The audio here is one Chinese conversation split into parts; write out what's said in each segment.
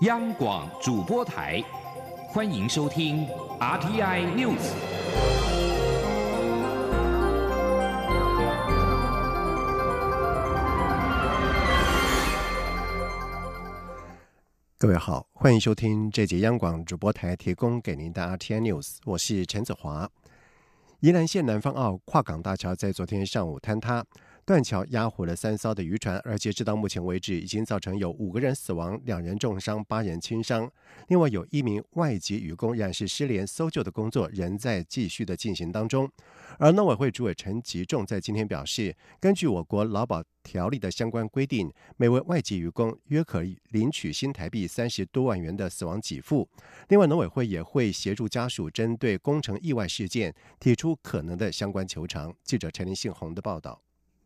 央广主播台，欢迎收听 RTI News。各位好，欢迎收听这节央广主播台提供给您的 RTI News，我是陈子华。宜兰县南方澳跨港大桥在昨天上午坍塌。断桥压毁了三艘的渔船，而截至到目前为止，已经造成有五个人死亡，两人重伤，八人轻伤。另外有一名外籍渔工仍是失联，搜救的工作仍在继续的进行当中。而农委会主委陈吉仲在今天表示，根据我国劳保条例的相关规定，每位外籍渔工约可领取新台币三十多万元的死亡给付。另外，农委会也会协助家属针对工程意外事件提出可能的相关求偿。记者陈林信宏的报道。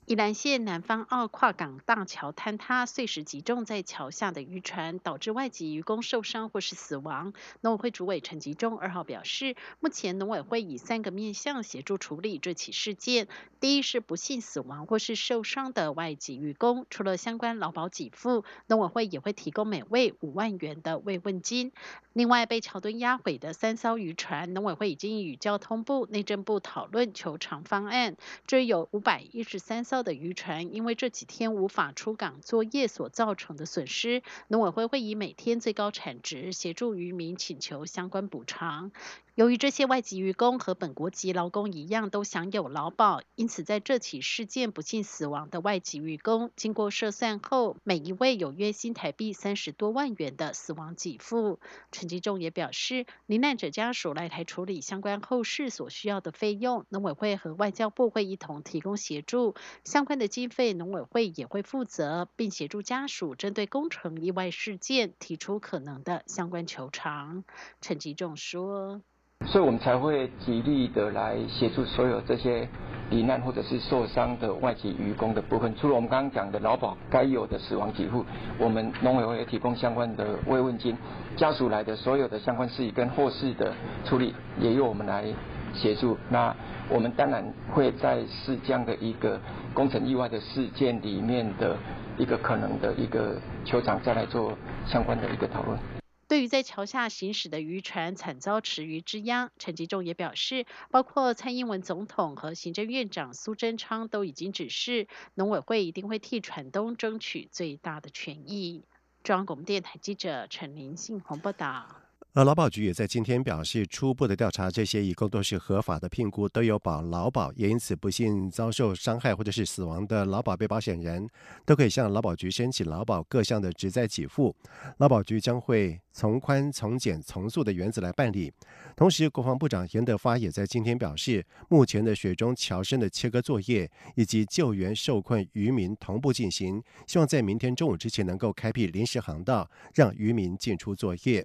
宜兰县南方澳跨港大桥坍塌，碎石集中在桥下的渔船，导致外籍渔工受伤或是死亡。农委会主委陈吉中二号表示，目前农委会以三个面向协助处理这起事件：第一是不幸死亡或是受伤的外籍渔工，除了相关劳保给付，农委会也会提供每位五万元的慰问金。另外，被桥墩压毁的三艘渔船，农委会已经与交通部、内政部讨论求偿方案，这有五百一十三艘。的渔船因为这几天无法出港作业所造成的损失，农委会会以每天最高产值协助渔民请求相关补偿。由于这些外籍渔工和本国籍劳工一样都享有劳保，因此在这起事件不幸死亡的外籍渔工，经过设算后，每一位有月薪台币三十多万元的死亡给付。陈吉仲也表示，罹难者家属来台处理相关后事所需要的费用，农委会和外交部会一同提供协助，相关的经费农委会也会负责，并协助家属针对工程意外事件提出可能的相关求偿。陈吉仲说。所以我们才会极力的来协助所有这些罹难或者是受伤的外籍渔工的部分。除了我们刚刚讲的劳保该有的死亡给付，我们农委会也提供相关的慰问金。家属来的所有的相关事宜跟后事的处理，也由我们来协助。那我们当然会在是这样的一个工程意外的事件里面的一个可能的一个球场，再来做相关的一个讨论。对于在桥下行驶的渔船惨遭池鱼之殃，陈吉仲也表示，包括蔡英文总统和行政院长苏贞昌都已经指示，农委会一定会替船东争取最大的权益。中央广播电台记者陈林信宏报道。而劳保局也在今天表示，初步的调查，这些一共都是合法的评估，都有保劳保，也因此不幸遭受伤害或者是死亡的劳保被保险人，都可以向劳保局申请劳保各项的职灾给付。劳保局将会从宽、从简、从速的原则来办理。同时，国防部长严德发也在今天表示，目前的雪中桥身的切割作业以及救援受困渔民同步进行，希望在明天中午之前能够开辟临时航道，让渔民进出作业。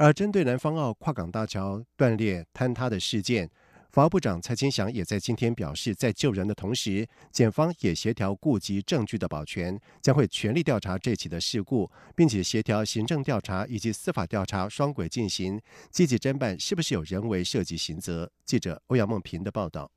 而针对南方澳跨港大桥断裂坍塌的事件，法务部长蔡清祥也在今天表示，在救人的同时，检方也协调顾及证据的保全，将会全力调查这起的事故，并且协调行政调查以及司法调查双轨进行，积极侦办是不是有人为涉及刑责。记者欧阳梦平的报道。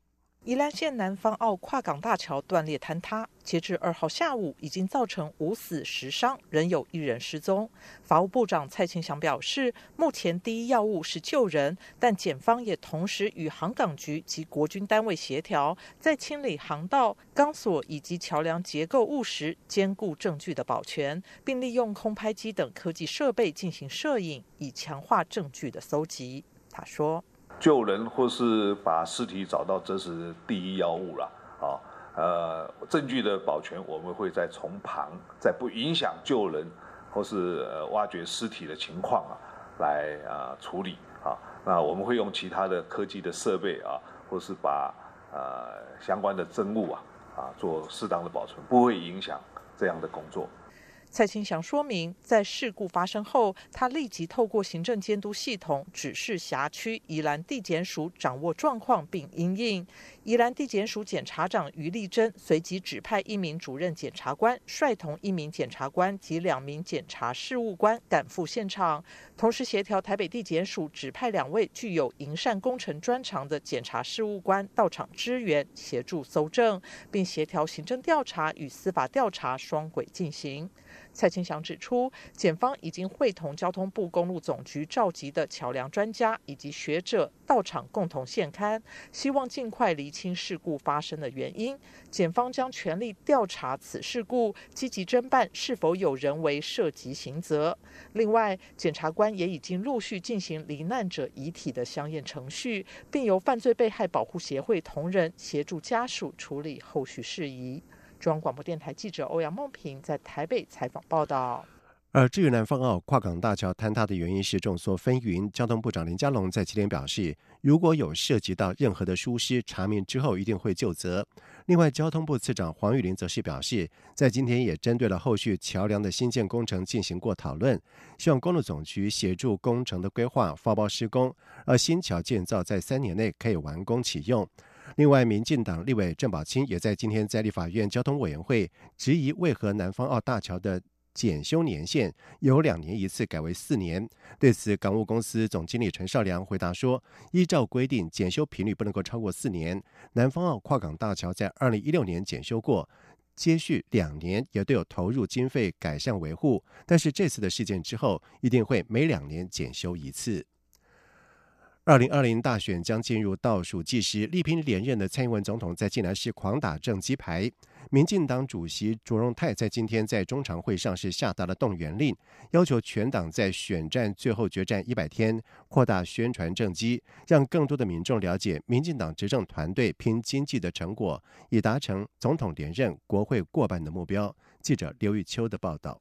宜兰县南方澳跨港大桥断裂坍塌，截至二号下午，已经造成五死十伤，仍有一人失踪。法务部长蔡清祥表示，目前第一要务是救人，但检方也同时与航港局及国军单位协调，在清理航道、钢索以及桥梁结构物时，兼顾证据的保全，并利用空拍机等科技设备进行摄影，以强化证据的搜集。他说。救人或是把尸体找到，这是第一要务了啊。呃，证据的保全，我们会在从旁，在不影响救人或是呃挖掘尸体的情况啊，来啊处理啊。那我们会用其他的科技的设备啊，或是把呃相关的证物啊啊做适当的保存，不会影响这样的工作。蔡清祥说明，在事故发生后，他立即透过行政监督系统指示辖区宜兰地检署掌握状况并应应。宜兰地检署检察长于丽珍随即指派一名主任检察官，率同一名检察官及两名检察事务官赶赴现场，同时协调台北地检署指派两位具有营善工程专长的检察事务官到场支援协助搜证，并协调行政调查与司法调查双轨进行。蔡清祥指出，检方已经会同交通部公路总局召集的桥梁专家以及学者到场共同现勘，希望尽快厘清事故发生的原因。检方将全力调查此事故，积极侦办是否有人为涉及刑责。另外，检察官也已经陆续进行罹难者遗体的相验程序，并由犯罪被害保护协会同仁协助家属处理后续事宜。中央广播电台记者欧阳梦平在台北采访报道。而至于南方澳跨港大桥坍塌的原因是众说纷纭。交通部长林佳龙在今天表示，如果有涉及到任何的疏失，查明之后一定会就责。另外，交通部次长黄玉玲则是表示，在今天也针对了后续桥梁的新建工程进行过讨论，希望公路总局协助工程的规划、发包施工，而新桥建造在三年内可以完工启用。另外，民进党立委郑宝清也在今天在立法院交通委员会质疑，为何南方澳大桥的检修年限由两年一次改为四年？对此，港务公司总经理陈少良回答说：“依照规定，检修频率不能够超过四年。南方澳跨港大桥在二零一六年检修过，接续两年也都有投入经费改善维护，但是这次的事件之后，一定会每两年检修一次。”二零二零大选将进入倒数计时，力拼连任的蔡英文总统在济南市狂打正鸡牌。民进党主席卓荣泰在今天在中常会上是下达了动员令，要求全党在选战最后决战一百天，扩大宣传政绩，让更多的民众了解民进党执政团队拼经济的成果，以达成总统连任、国会过半的目标。记者刘玉秋的报道。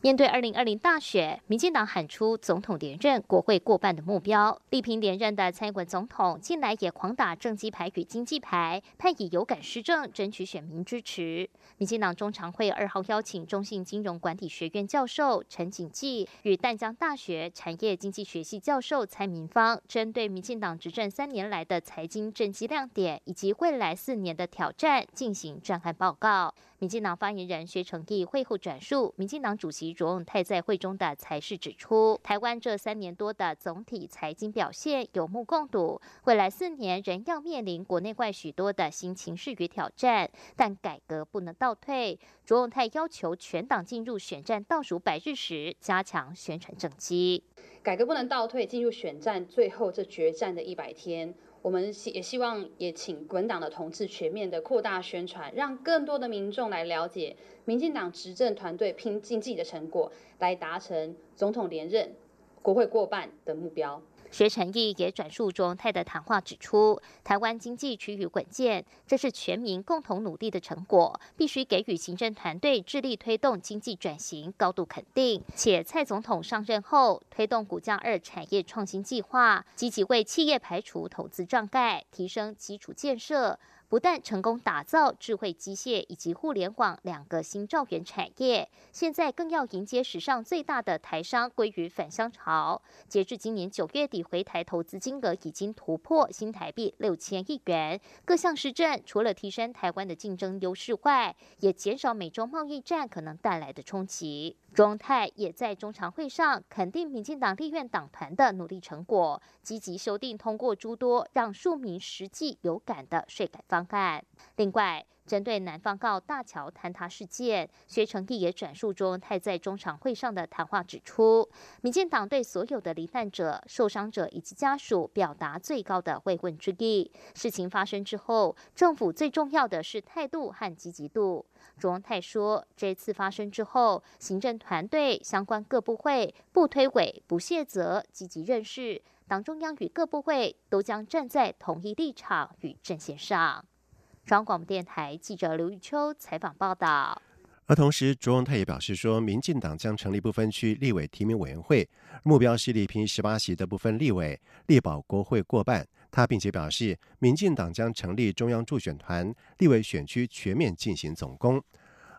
面对二零二零大选，民进党喊出总统连任、国会过半的目标，力拼连任的蔡英文总统近来也狂打政绩牌与经济牌，盼以有感施政争取选民支持。民进党中常会二号邀请中信金融管理学院教授陈景记与淡江大学产业经济学系教授蔡明芳，针对民进党执政三年来的财经政绩亮点以及未来四年的挑战进行专案报告。民进党发言人薛成义会后转述，民进党主席卓永泰在会中的才是指出，台湾这三年多的总体财经表现有目共睹，未来四年仍要面临国内外许多的新情势与挑战，但改革不能倒退。卓永泰要求全党进入选战倒数百日时，加强宣传政绩。改革不能倒退，进入选战最后这决战的一百天。我们希也希望也请本党的同志全面的扩大宣传，让更多的民众来了解民进党执政团队拼尽自己的成果，来达成总统连任、国会过半的目标。薛成义也转述中泰的谈话指出，台湾经济趋于稳健，这是全民共同努力的成果，必须给予行政团队致力推动经济转型高度肯定。且蔡总统上任后，推动股价二产业创新计划，积极为企业排除投资障碍，提升基础建设。不但成功打造智慧机械以及互联网两个新兆元产业，现在更要迎接史上最大的台商归于返乡潮。截至今年九月底，回台投资金额已经突破新台币六千亿元。各项施政除了提升台湾的竞争优势外，也减少美中贸易战可能带来的冲击。中泰也在中常会上肯定民进党立院党团的努力成果，积极修订通过诸多让庶民实际有感的税改方案。另外，针对南方告大桥坍塌事件，薛成义也转述中泰在中常会上的谈话指出，民进党对所有的罹难者、受伤者以及家属表达最高的慰问之意。事情发生之后，政府最重要的是态度和积极度。卓泰说，这次发生之后，行政团队相关各部会不推诿、不卸责，积极认识，党中央与各部会都将站在同一立场与阵线上。中央广播电台记者刘玉秋采访报道。而同时，卓荣泰也表示说，民进党将成立不分区立委提名委员会，目标是力拼十八席的部分立委，力保国会过半。他并且表示，民进党将成立中央助选团，立委选区全面进行总攻。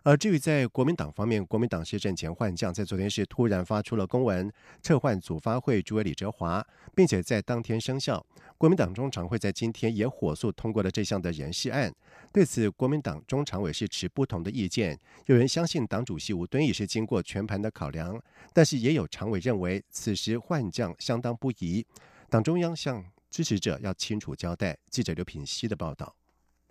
而至于在国民党方面，国民党是阵前换将，在昨天是突然发出了公文，撤换组发会主委李哲华，并且在当天生效。国民党中常会在今天也火速通过了这项的人事案。对此，国民党中常委是持不同的意见。有人相信党主席吴敦义是经过全盘的考量，但是也有常委认为此时换将相当不宜。党中央向支持者要清楚交代。记者刘品希的报道。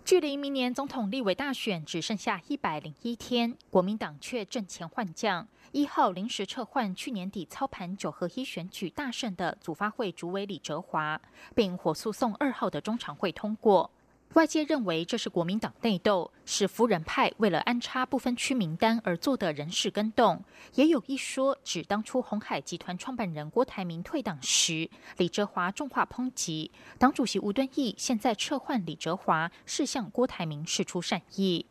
距离明年总统立委大选只剩下一百零一天，国民党却阵前换将，一号临时撤换去年底操盘九合一选举大胜的组发会主委李哲华，并火速送二号的中常会通过。外界认为这是国民党内斗，是夫人派为了安插不分区名单而做的人事跟动。也有一说指，当初红海集团创办人郭台铭退党时，李哲华重话抨击党主席吴敦义，现在撤换李哲华是向郭台铭示出善意。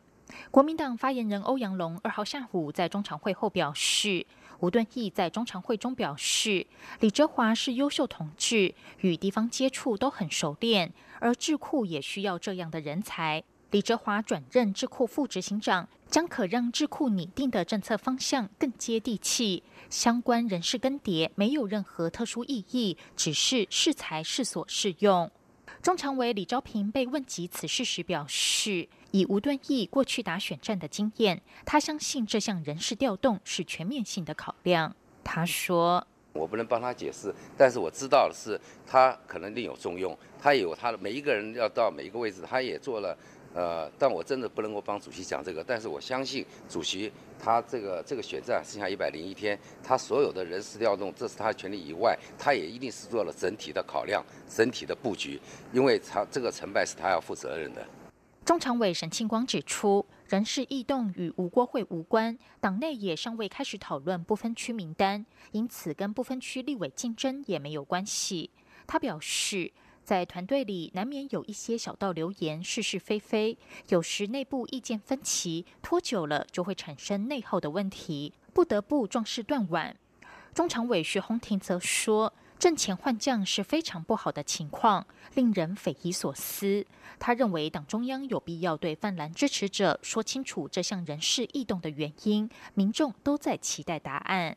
国民党发言人欧阳龙二号下午在中常会后表示。吴敦义在中常会中表示，李哲华是优秀同志，与地方接触都很熟练，而智库也需要这样的人才。李哲华转任智库副执行长，将可让智库拟定的政策方向更接地气。相关人事更迭没有任何特殊意义，只是适才适所适用。中常委李昭平被问及此事时表示。以吴敦义过去打选战的经验，他相信这项人事调动是全面性的考量。他说：“我不能帮他解释，但是我知道的是，他可能另有重用，他有他的每一个人要到每一个位置，他也做了。呃，但我真的不能够帮主席讲这个，但是我相信主席他这个这个选战剩下一百零一天，他所有的人事调动，这是他的权利以外，他也一定是做了整体的考量、整体的布局，因为他这个成败是他要负责任的。”中常委沈庆光指出，人事异动与吴国会无关，党内也尚未开始讨论不分区名单，因此跟不分区立委竞争也没有关系。他表示，在团队里难免有一些小道流言、是是非非，有时内部意见分歧，拖久了就会产生内耗的问题，不得不壮士断腕。中常委徐宏庭则说。阵前换将是非常不好的情况，令人匪夷所思。他认为党中央有必要对泛蓝支持者说清楚这项人事异动的原因，民众都在期待答案。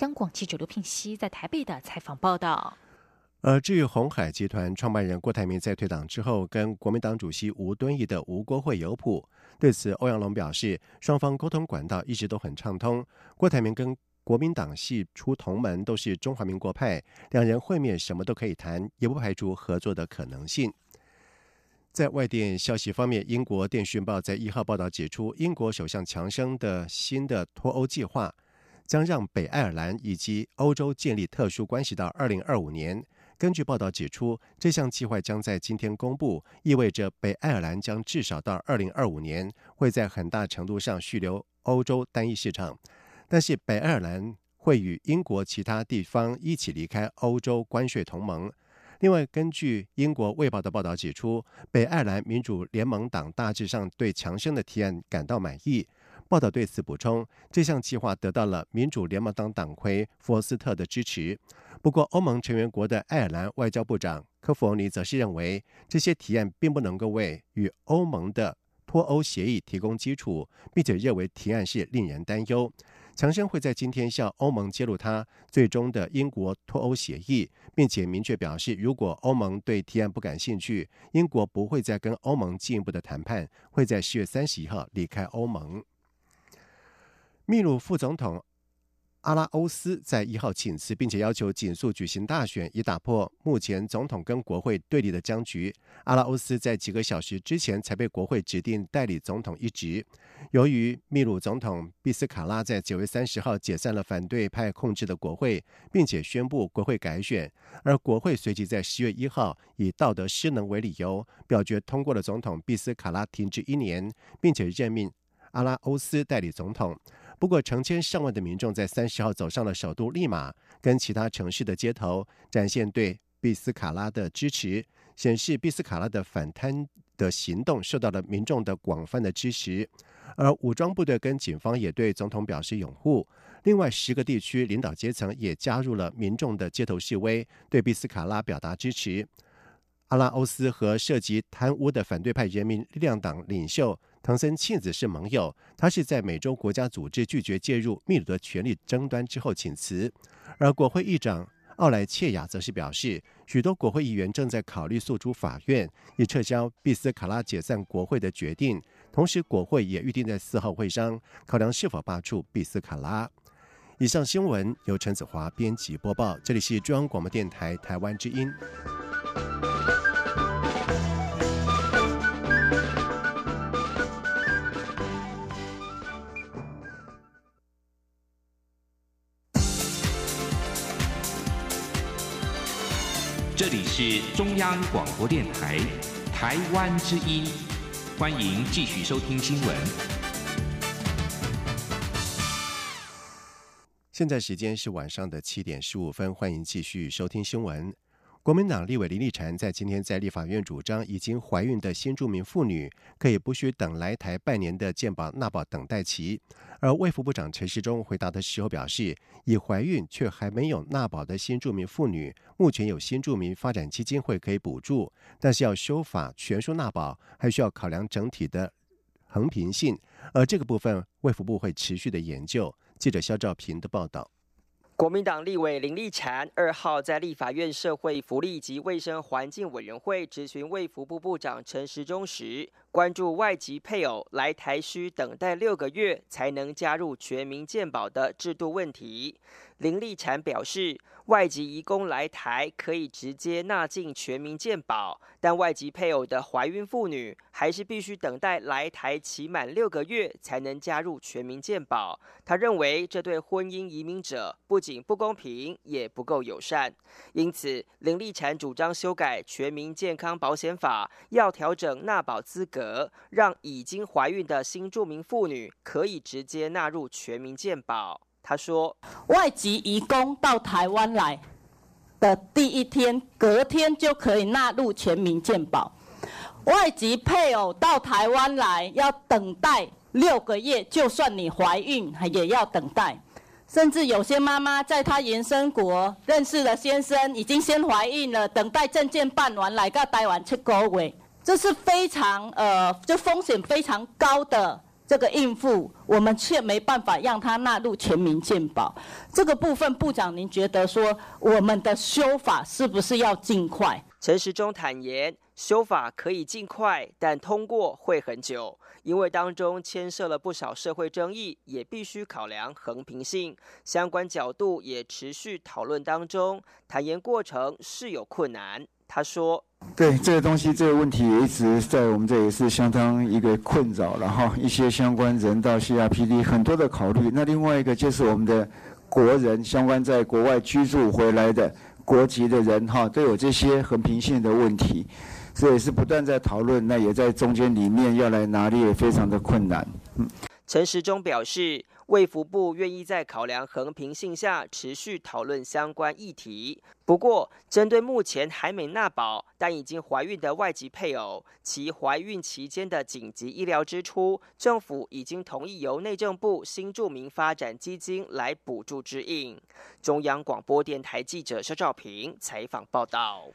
央广记者刘聘熙在台北的采访报道。而至于红海集团创办人郭台铭在退党之后跟国民党主席吴敦义的吴国会有谱，对此欧阳龙表示，双方沟通管道一直都很畅通。郭台铭跟国民党系出同门，都是中华民国派，两人会面什么都可以谈，也不排除合作的可能性。在外电消息方面，英国电讯报在一号报道指出，英国首相强生的新的脱欧计划将让北爱尔兰以及欧洲建立特殊关系到二零二五年。根据报道指出，这项计划将在今天公布，意味着北爱尔兰将至少到二零二五年会在很大程度上续留欧洲单一市场。但是北爱尔兰会与英国其他地方一起离开欧洲关税同盟。另外，根据英国《卫报》的报道指出，北爱尔兰民主联盟党大致上对强生的提案感到满意。报道对此补充，这项计划得到了民主联盟党党魁福斯特的支持。不过，欧盟成员国的爱尔兰外交部长科弗尼则是认为，这些提案并不能够为与欧盟的脱欧协议提供基础，并且认为提案是令人担忧。强生会在今天向欧盟揭露他最终的英国脱欧协议，并且明确表示，如果欧盟对提案不感兴趣，英国不会再跟欧盟进一步的谈判，会在十月三十一号离开欧盟。秘鲁副总统。阿拉欧斯在一号请辞，并且要求紧速举行大选，以打破目前总统跟国会对立的僵局。阿拉欧斯在几个小时之前才被国会指定代理总统一职。由于秘鲁总统毕斯卡拉在九月三十号解散了反对派控制的国会，并且宣布国会改选，而国会随即在十月一号以道德失能为理由，表决通过了总统毕斯卡拉停职一年，并且任命阿拉欧斯代理总统。不过，成千上万的民众在三十号走上了首都利马跟其他城市的街头，展现对毕斯卡拉的支持，显示毕斯卡拉的反贪的行动受到了民众的广泛的支持。而武装部队跟警方也对总统表示拥护。另外，十个地区领导阶层也加入了民众的街头示威，对毕斯卡拉表达支持。阿拉欧斯和涉及贪污的反对派人民力量党领袖。唐森庆子是盟友，他是在美洲国家组织拒绝介入秘鲁的权力争端之后请辞。而国会议长奥莱切亚则是表示，许多国会议员正在考虑诉诸法院，以撤销毕斯卡拉解散国会的决定。同时，国会也预定在四号会商考量是否罢黜毕斯卡拉。以上新闻由陈子华编辑播报，这里是中央广播电台台湾之音。这里是中央广播电台台湾之音，欢迎继续收听新闻。现在时间是晚上的七点十五分，欢迎继续收听新闻。国民党立委林立禅在今天在立法院主张，已经怀孕的新住民妇女可以不需等来台半年的健保纳保等待期。而卫福部长陈时中回答的时候表示，已怀孕却还没有纳保的新住民妇女，目前有新住民发展基金会可以补助，但是要修法全数纳保，还需要考量整体的横平性。而这个部分，卫福部会持续的研究。记者肖兆平的报道。国民党立委林立禅二号在立法院社会福利及卫生环境委员会质询卫福部部长陈时中时，关注外籍配偶来台需等待六个月才能加入全民健保的制度问题。林立产表示。外籍移工来台可以直接纳进全民健保，但外籍配偶的怀孕妇女还是必须等待来台期满六个月才能加入全民健保。他认为这对婚姻移民者不仅不公平，也不够友善。因此，林立产主张修改全民健康保险法，要调整纳保资格，让已经怀孕的新住民妇女可以直接纳入全民健保。他说：“外籍移工到台湾来的第一天，隔天就可以纳入全民健保；外籍配偶到台湾来要等待六个月，就算你怀孕也要等待。甚至有些妈妈在她原生国认识了先生，已经先怀孕了，等待证件办完来个待完七个月，这是非常呃，就风险非常高的。”这个应付，我们却没办法让他纳入全民健保。这个部分，部长，您觉得说我们的修法是不是要尽快？陈时中坦言，修法可以尽快，但通过会很久，因为当中牵涉了不少社会争议，也必须考量衡平性，相关角度也持续讨论当中。坦言过程是有困难。他说：“对这个东西，这个问题也一直在我们这也是相当一个困扰，然后一些相关人到 CRPD 很多的考虑。那另外一个就是我们的国人相关在国外居住回来的国籍的人哈，都有这些很平性的问题，所以是不断在讨论，那也在中间里面要来拿捏，非常的困难。”嗯，陈时中表示。卫福部愿意在考量衡平性下持续讨论相关议题。不过，针对目前还没纳保但已经怀孕的外籍配偶，其怀孕期间的紧急医疗支出，政府已经同意由内政部新住民发展基金来补助支应。中央广播电台记者肖兆平采访报道。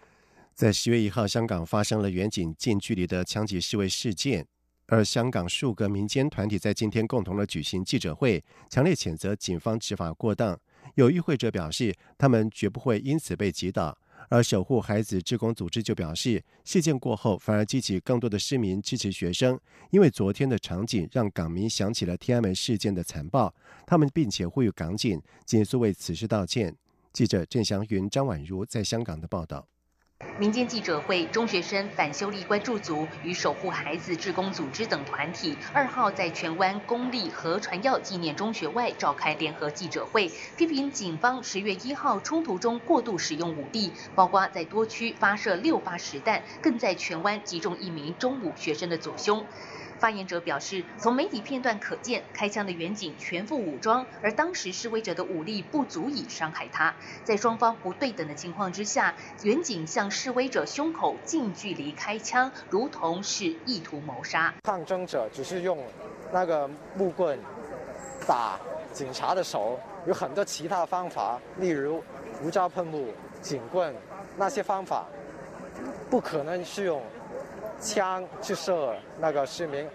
在十月一号，香港发生了远景近距离的枪击示威事件。而香港数个民间团体在今天共同的举行记者会，强烈谴责警方执法过当。有与会者表示，他们绝不会因此被击倒。而守护孩子志工组织就表示，事件过后反而激起更多的市民支持学生，因为昨天的场景让港民想起了天安门事件的残暴。他们并且呼吁港警尽速为此事道歉。记者郑祥云、张婉如在香港的报道。民间记者会、中学生反修例关注组与守护孩子志工组织等团体，二号在荃湾公立和传耀纪念中学外召开联合记者会，批评警方十月一号冲突中过度使用武力，包括在多区发射六发实弹，更在荃湾击中一名中五学生的左胸。发言者表示，从媒体片段可见，开枪的远警全副武装，而当时示威者的武力不足以伤害他。在双方不对等的情况之下，远警向示威者胸口近距离开枪，如同是意图谋杀。抗争者只是用那个木棍打警察的手，有很多其他方法，例如胡椒喷雾、警棍，那些方法不可能是用。枪去射那个市民。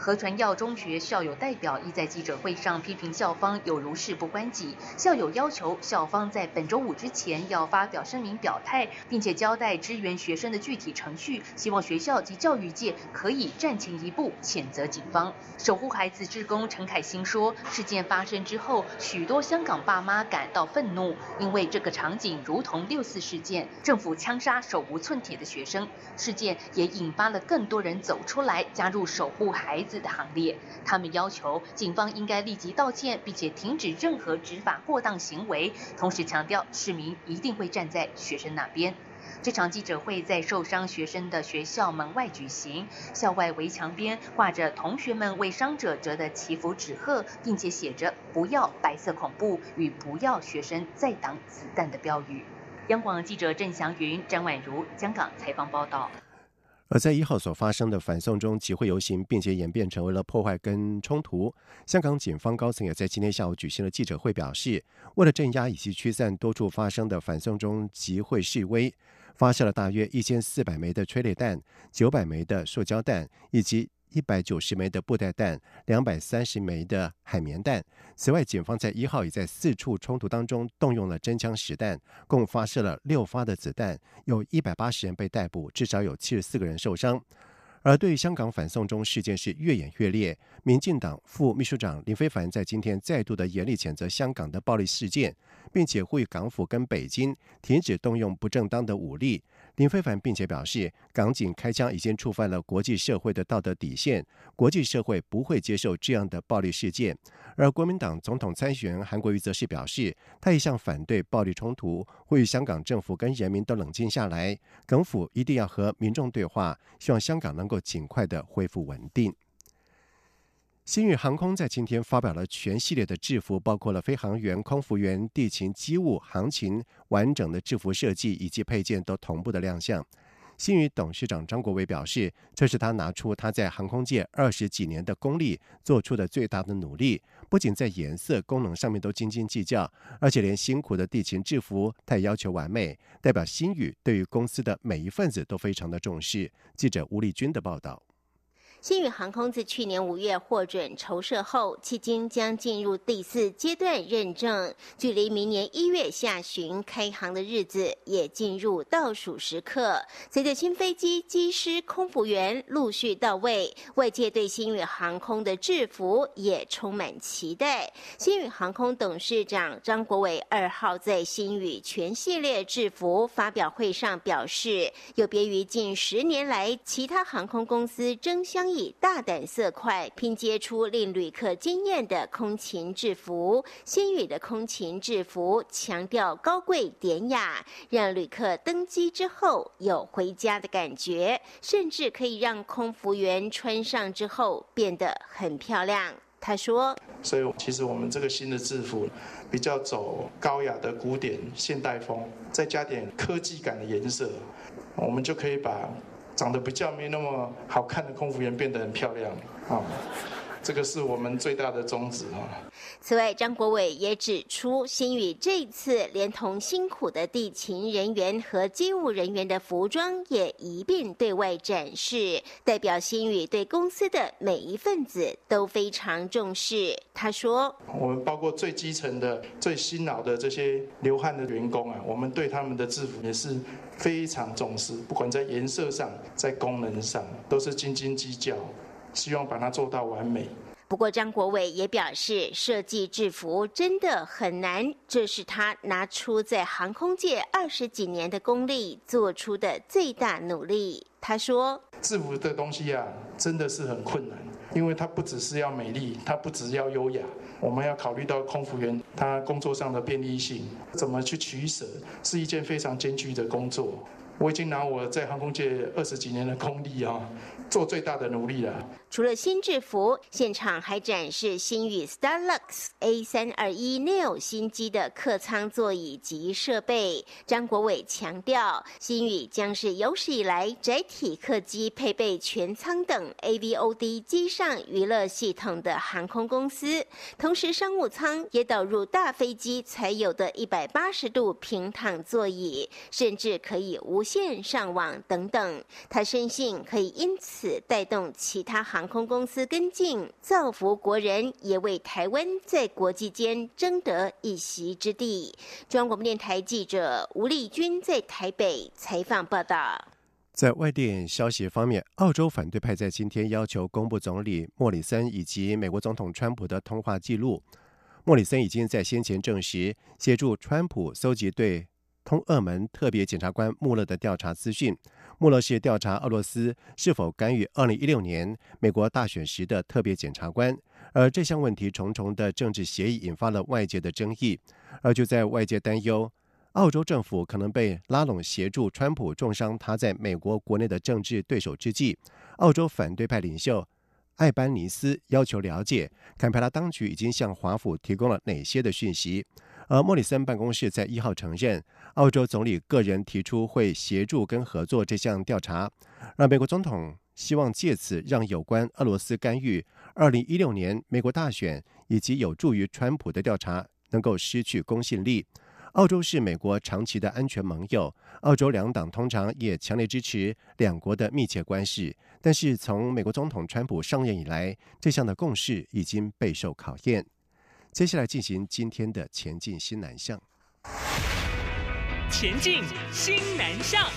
河传耀中学校友代表亦在记者会上批评校方有如事不关己。校友要求校方在本周五之前要发表声明表态，并且交代支援学生的具体程序，希望学校及教育界可以站前一步谴责警方。守护孩子志工陈凯欣说，事件发生之后，许多香港爸妈感到愤怒，因为这个场景如同六四事件，政府枪杀手无寸铁的学生。事件也引发了更多人走出来加入守护孩子。的行列，他们要求警方应该立即道歉，并且停止任何执法过当行为，同时强调市民一定会站在学生那边。这场记者会在受伤学生的学校门外举行，校外围墙边挂着同学们为伤者折的祈福纸鹤，并且写着“不要白色恐怖”与“不要学生再挡子弹”的标语。央广记者郑祥云、张婉如香港采访报道。而在一号所发生的反送中集会游行，并且演变成为了破坏跟冲突。香港警方高层也在今天下午举行了记者会，表示为了镇压以及驱散多处发生的反送中集会示威，发射了大约一千四百枚的催泪弹、九百枚的塑胶弹以及。一百九十枚的布袋弹，两百三十枚的海绵弹。此外，警方在一号也在四处冲突当中动用了真枪实弹，共发射了六发的子弹，有一百八十人被逮捕，至少有七十四个人受伤。而对于香港反送中事件是越演越烈，民进党副秘书长林非凡在今天再度的严厉谴责香港的暴力事件，并且呼吁港府跟北京停止动用不正当的武力。林非凡并且表示，港警开枪已经触犯了国际社会的道德底线，国际社会不会接受这样的暴力事件。而国民党总统参选人韩国瑜则是表示，他一向反对暴力冲突，呼吁香港政府跟人民都冷静下来，港府一定要和民众对话，希望香港能够尽快的恢复稳定。新宇航空在今天发表了全系列的制服，包括了飞行员、空服员、地勤机务、航勤完整的制服设计以及配件都同步的亮相。新宇董事长张国伟表示，这是他拿出他在航空界二十几年的功力做出的最大的努力，不仅在颜色、功能上面都斤斤计较，而且连辛苦的地勤制服他也要求完美。代表新宇对于公司的每一份子都非常的重视。记者吴丽君的报道。新宇航空自去年五月获准筹设后，迄今将进入第四阶段认证，距离明年一月下旬开航的日子也进入倒数时刻。随着新飞机机师、空服员陆续到位，外界对新宇航空的制服也充满期待。新宇航空董事长张国伟二号在新宇全系列制服发表会上表示，有别于近十年来其他航空公司争相。以大胆色块拼接出令旅客惊艳的空勤制服，新宇的空勤制服强调高贵典雅，让旅客登机之后有回家的感觉，甚至可以让空服员穿上之后变得很漂亮。他说：“所以其实我们这个新的制服比较走高雅的古典现代风，再加点科技感的颜色，我们就可以把。”长得比较没那么好看的空服员变得很漂亮啊。这个是我们最大的宗旨啊。此外，张国伟也指出，新宇这次连同辛苦的地勤人员和机务人员的服装也一并对外展示，代表新宇对公司的每一份子都非常重视。他说：“我们包括最基层的、最辛劳的这些流汗的员工啊，我们对他们的制服也是非常重视，不管在颜色上、在功能上，都是斤斤计较。”希望把它做到完美。不过，张国伟也表示，设计制服真的很难，这是他拿出在航空界二十几年的功力做出的最大努力。他说：“制服的东西啊，真的是很困难，因为它不只是要美丽，它不只要优雅，我们要考虑到空服员他工作上的便利性，怎么去取舍，是一件非常艰巨的工作。我已经拿我在航空界二十几年的功力啊。”做最大的努力了。除了新制服，现场还展示新宇 Starlux A 三二一 Neo 新机的客舱座椅及设备。张国伟强调，新宇将是有史以来载体客机配备全舱等 AVOD 机上娱乐系统的航空公司。同时，商务舱也导入大飞机才有的一百八十度平躺座椅，甚至可以无线上网等等。他深信可以因此带动其他航。航空公司跟进，造福国人，也为台湾在国际间争得一席之地。中央广播电台记者吴丽君在台北采访报道。在外电消息方面，澳洲反对派在今天要求公布总理莫里森以及美国总统川普的通话记录。莫里森已经在先前证实协助川普搜集对通俄门特别检察官穆勒的调查资讯。穆勒是调查俄罗斯是否干预2016年美国大选时的特别检察官，而这项问题重重的政治协议引发了外界的争议。而就在外界担忧澳洲政府可能被拉拢协助川普重伤他在美国国内的政治对手之际，澳洲反对派领袖艾班尼斯要求了解坎培拉当局已经向华府提供了哪些的讯息。而莫里森办公室在一号承认，澳洲总理个人提出会协助跟合作这项调查，让美国总统希望借此让有关俄罗斯干预二零一六年美国大选以及有助于川普的调查能够失去公信力。澳洲是美国长期的安全盟友，澳洲两党通常也强烈支持两国的密切关系。但是从美国总统川普上任以来，这项的共识已经备受考验。接下来进行今天的前进新南向。前进新南向。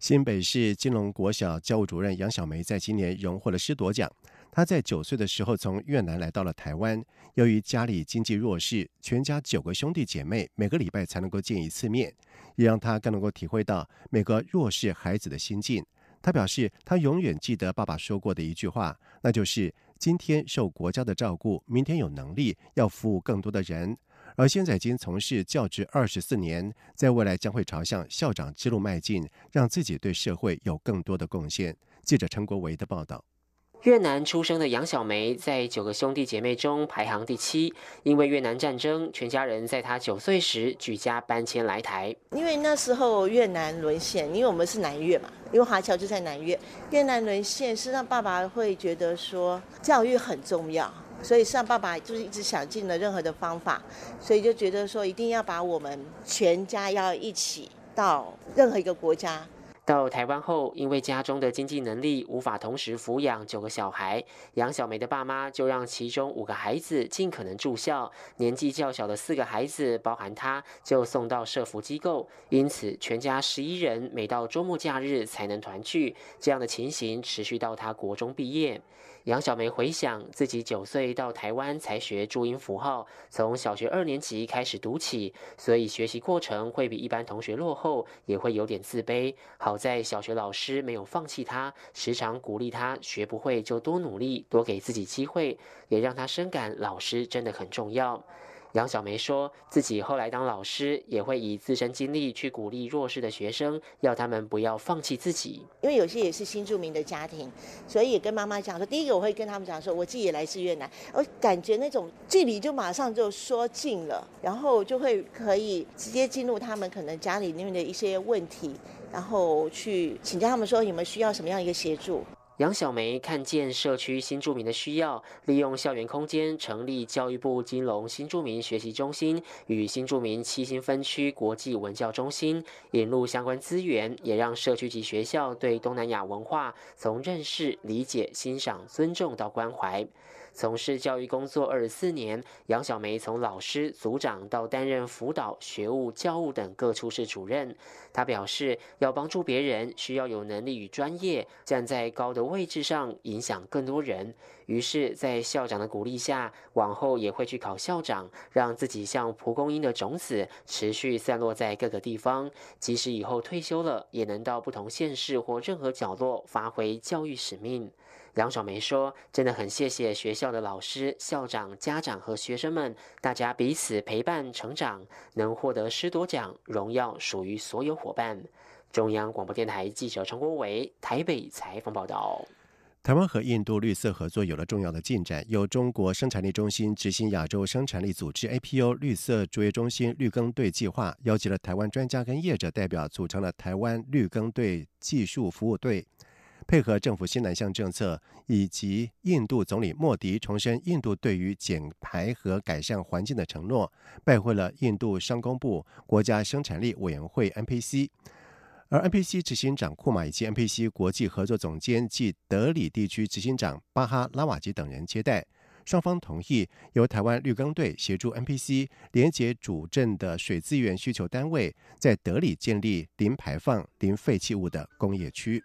新北市金龙国小教务主任杨小梅在今年荣获了师铎奖。他在九岁的时候从越南来到了台湾，由于家里经济弱势，全家九个兄弟姐妹每个礼拜才能够见一次面，也让他更能够体会到每个弱势孩子的心境。他表示，他永远记得爸爸说过的一句话，那就是今天受国家的照顾，明天有能力要服务更多的人。而现在已经从事教职二十四年，在未来将会朝向校长之路迈进，让自己对社会有更多的贡献。记者陈国维的报道。越南出生的杨小梅在九个兄弟姐妹中排行第七，因为越南战争，全家人在她九岁时举家搬迁来台。因为那时候越南沦陷，因为我们是南越嘛，因为华侨就在南越。越南沦陷是让爸爸会觉得说教育很重要。所以，是让爸爸就是一直想尽了任何的方法，所以就觉得说，一定要把我们全家要一起到任何一个国家。到台湾后，因为家中的经济能力无法同时抚养九个小孩，杨小梅的爸妈就让其中五个孩子尽可能住校，年纪较小的四个孩子，包含她，就送到社福机构。因此，全家十一人每到周末假日才能团聚。这样的情形持续到她国中毕业。杨小梅回想自己九岁到台湾才学注音符号，从小学二年级开始读起，所以学习过程会比一般同学落后，也会有点自卑。好在小学老师没有放弃她，时常鼓励她学不会就多努力，多给自己机会，也让她深感老师真的很重要。杨小梅说自己后来当老师，也会以自身经历去鼓励弱势的学生，要他们不要放弃自己。因为有些也是新住民的家庭，所以也跟妈妈讲说，第一个我会跟他们讲说，我自己也来自越南，我感觉那种距离就马上就说近了，然后就会可以直接进入他们可能家里面的一些问题，然后去请教他们说有没有需要什么样一个协助。杨小梅看见社区新住民的需要，利用校园空间成立教育部金融新住民学习中心与新住民七星分区国际文教中心，引入相关资源，也让社区及学校对东南亚文化从认识、理解、欣赏、尊重到关怀。从事教育工作二十四年，杨小梅从老师、组长到担任辅导、学务、教务等各处室主任。她表示，要帮助别人，需要有能力与专业，站在高的位置上，影响更多人。于是，在校长的鼓励下，往后也会去考校长，让自己像蒲公英的种子，持续散落在各个地方。即使以后退休了，也能到不同县市或任何角落，发挥教育使命。梁小梅说：“真的很谢谢学校的老师、校长、家长和学生们，大家彼此陪伴成长，能获得师铎奖，荣耀属于所有伙伴。”中央广播电台记者陈国伟台北采访报道。台湾和印度绿色合作有了重要的进展，由中国生产力中心执行亚洲生产力组织 APO 绿色卓越中心绿耕队计划，邀集了台湾专家跟业者代表，组成了台湾绿耕队技术服务队。配合政府新南向政策，以及印度总理莫迪重申印度对于减排和改善环境的承诺，拜会了印度商工部国家生产力委员会 NPC，而 NPC 执行长库马以及 NPC 国际合作总监暨德里地区执行长巴哈拉瓦吉等人接待，双方同意由台湾绿钢队协助 NPC 连接主镇的水资源需求单位，在德里建立零排放、零废弃物的工业区。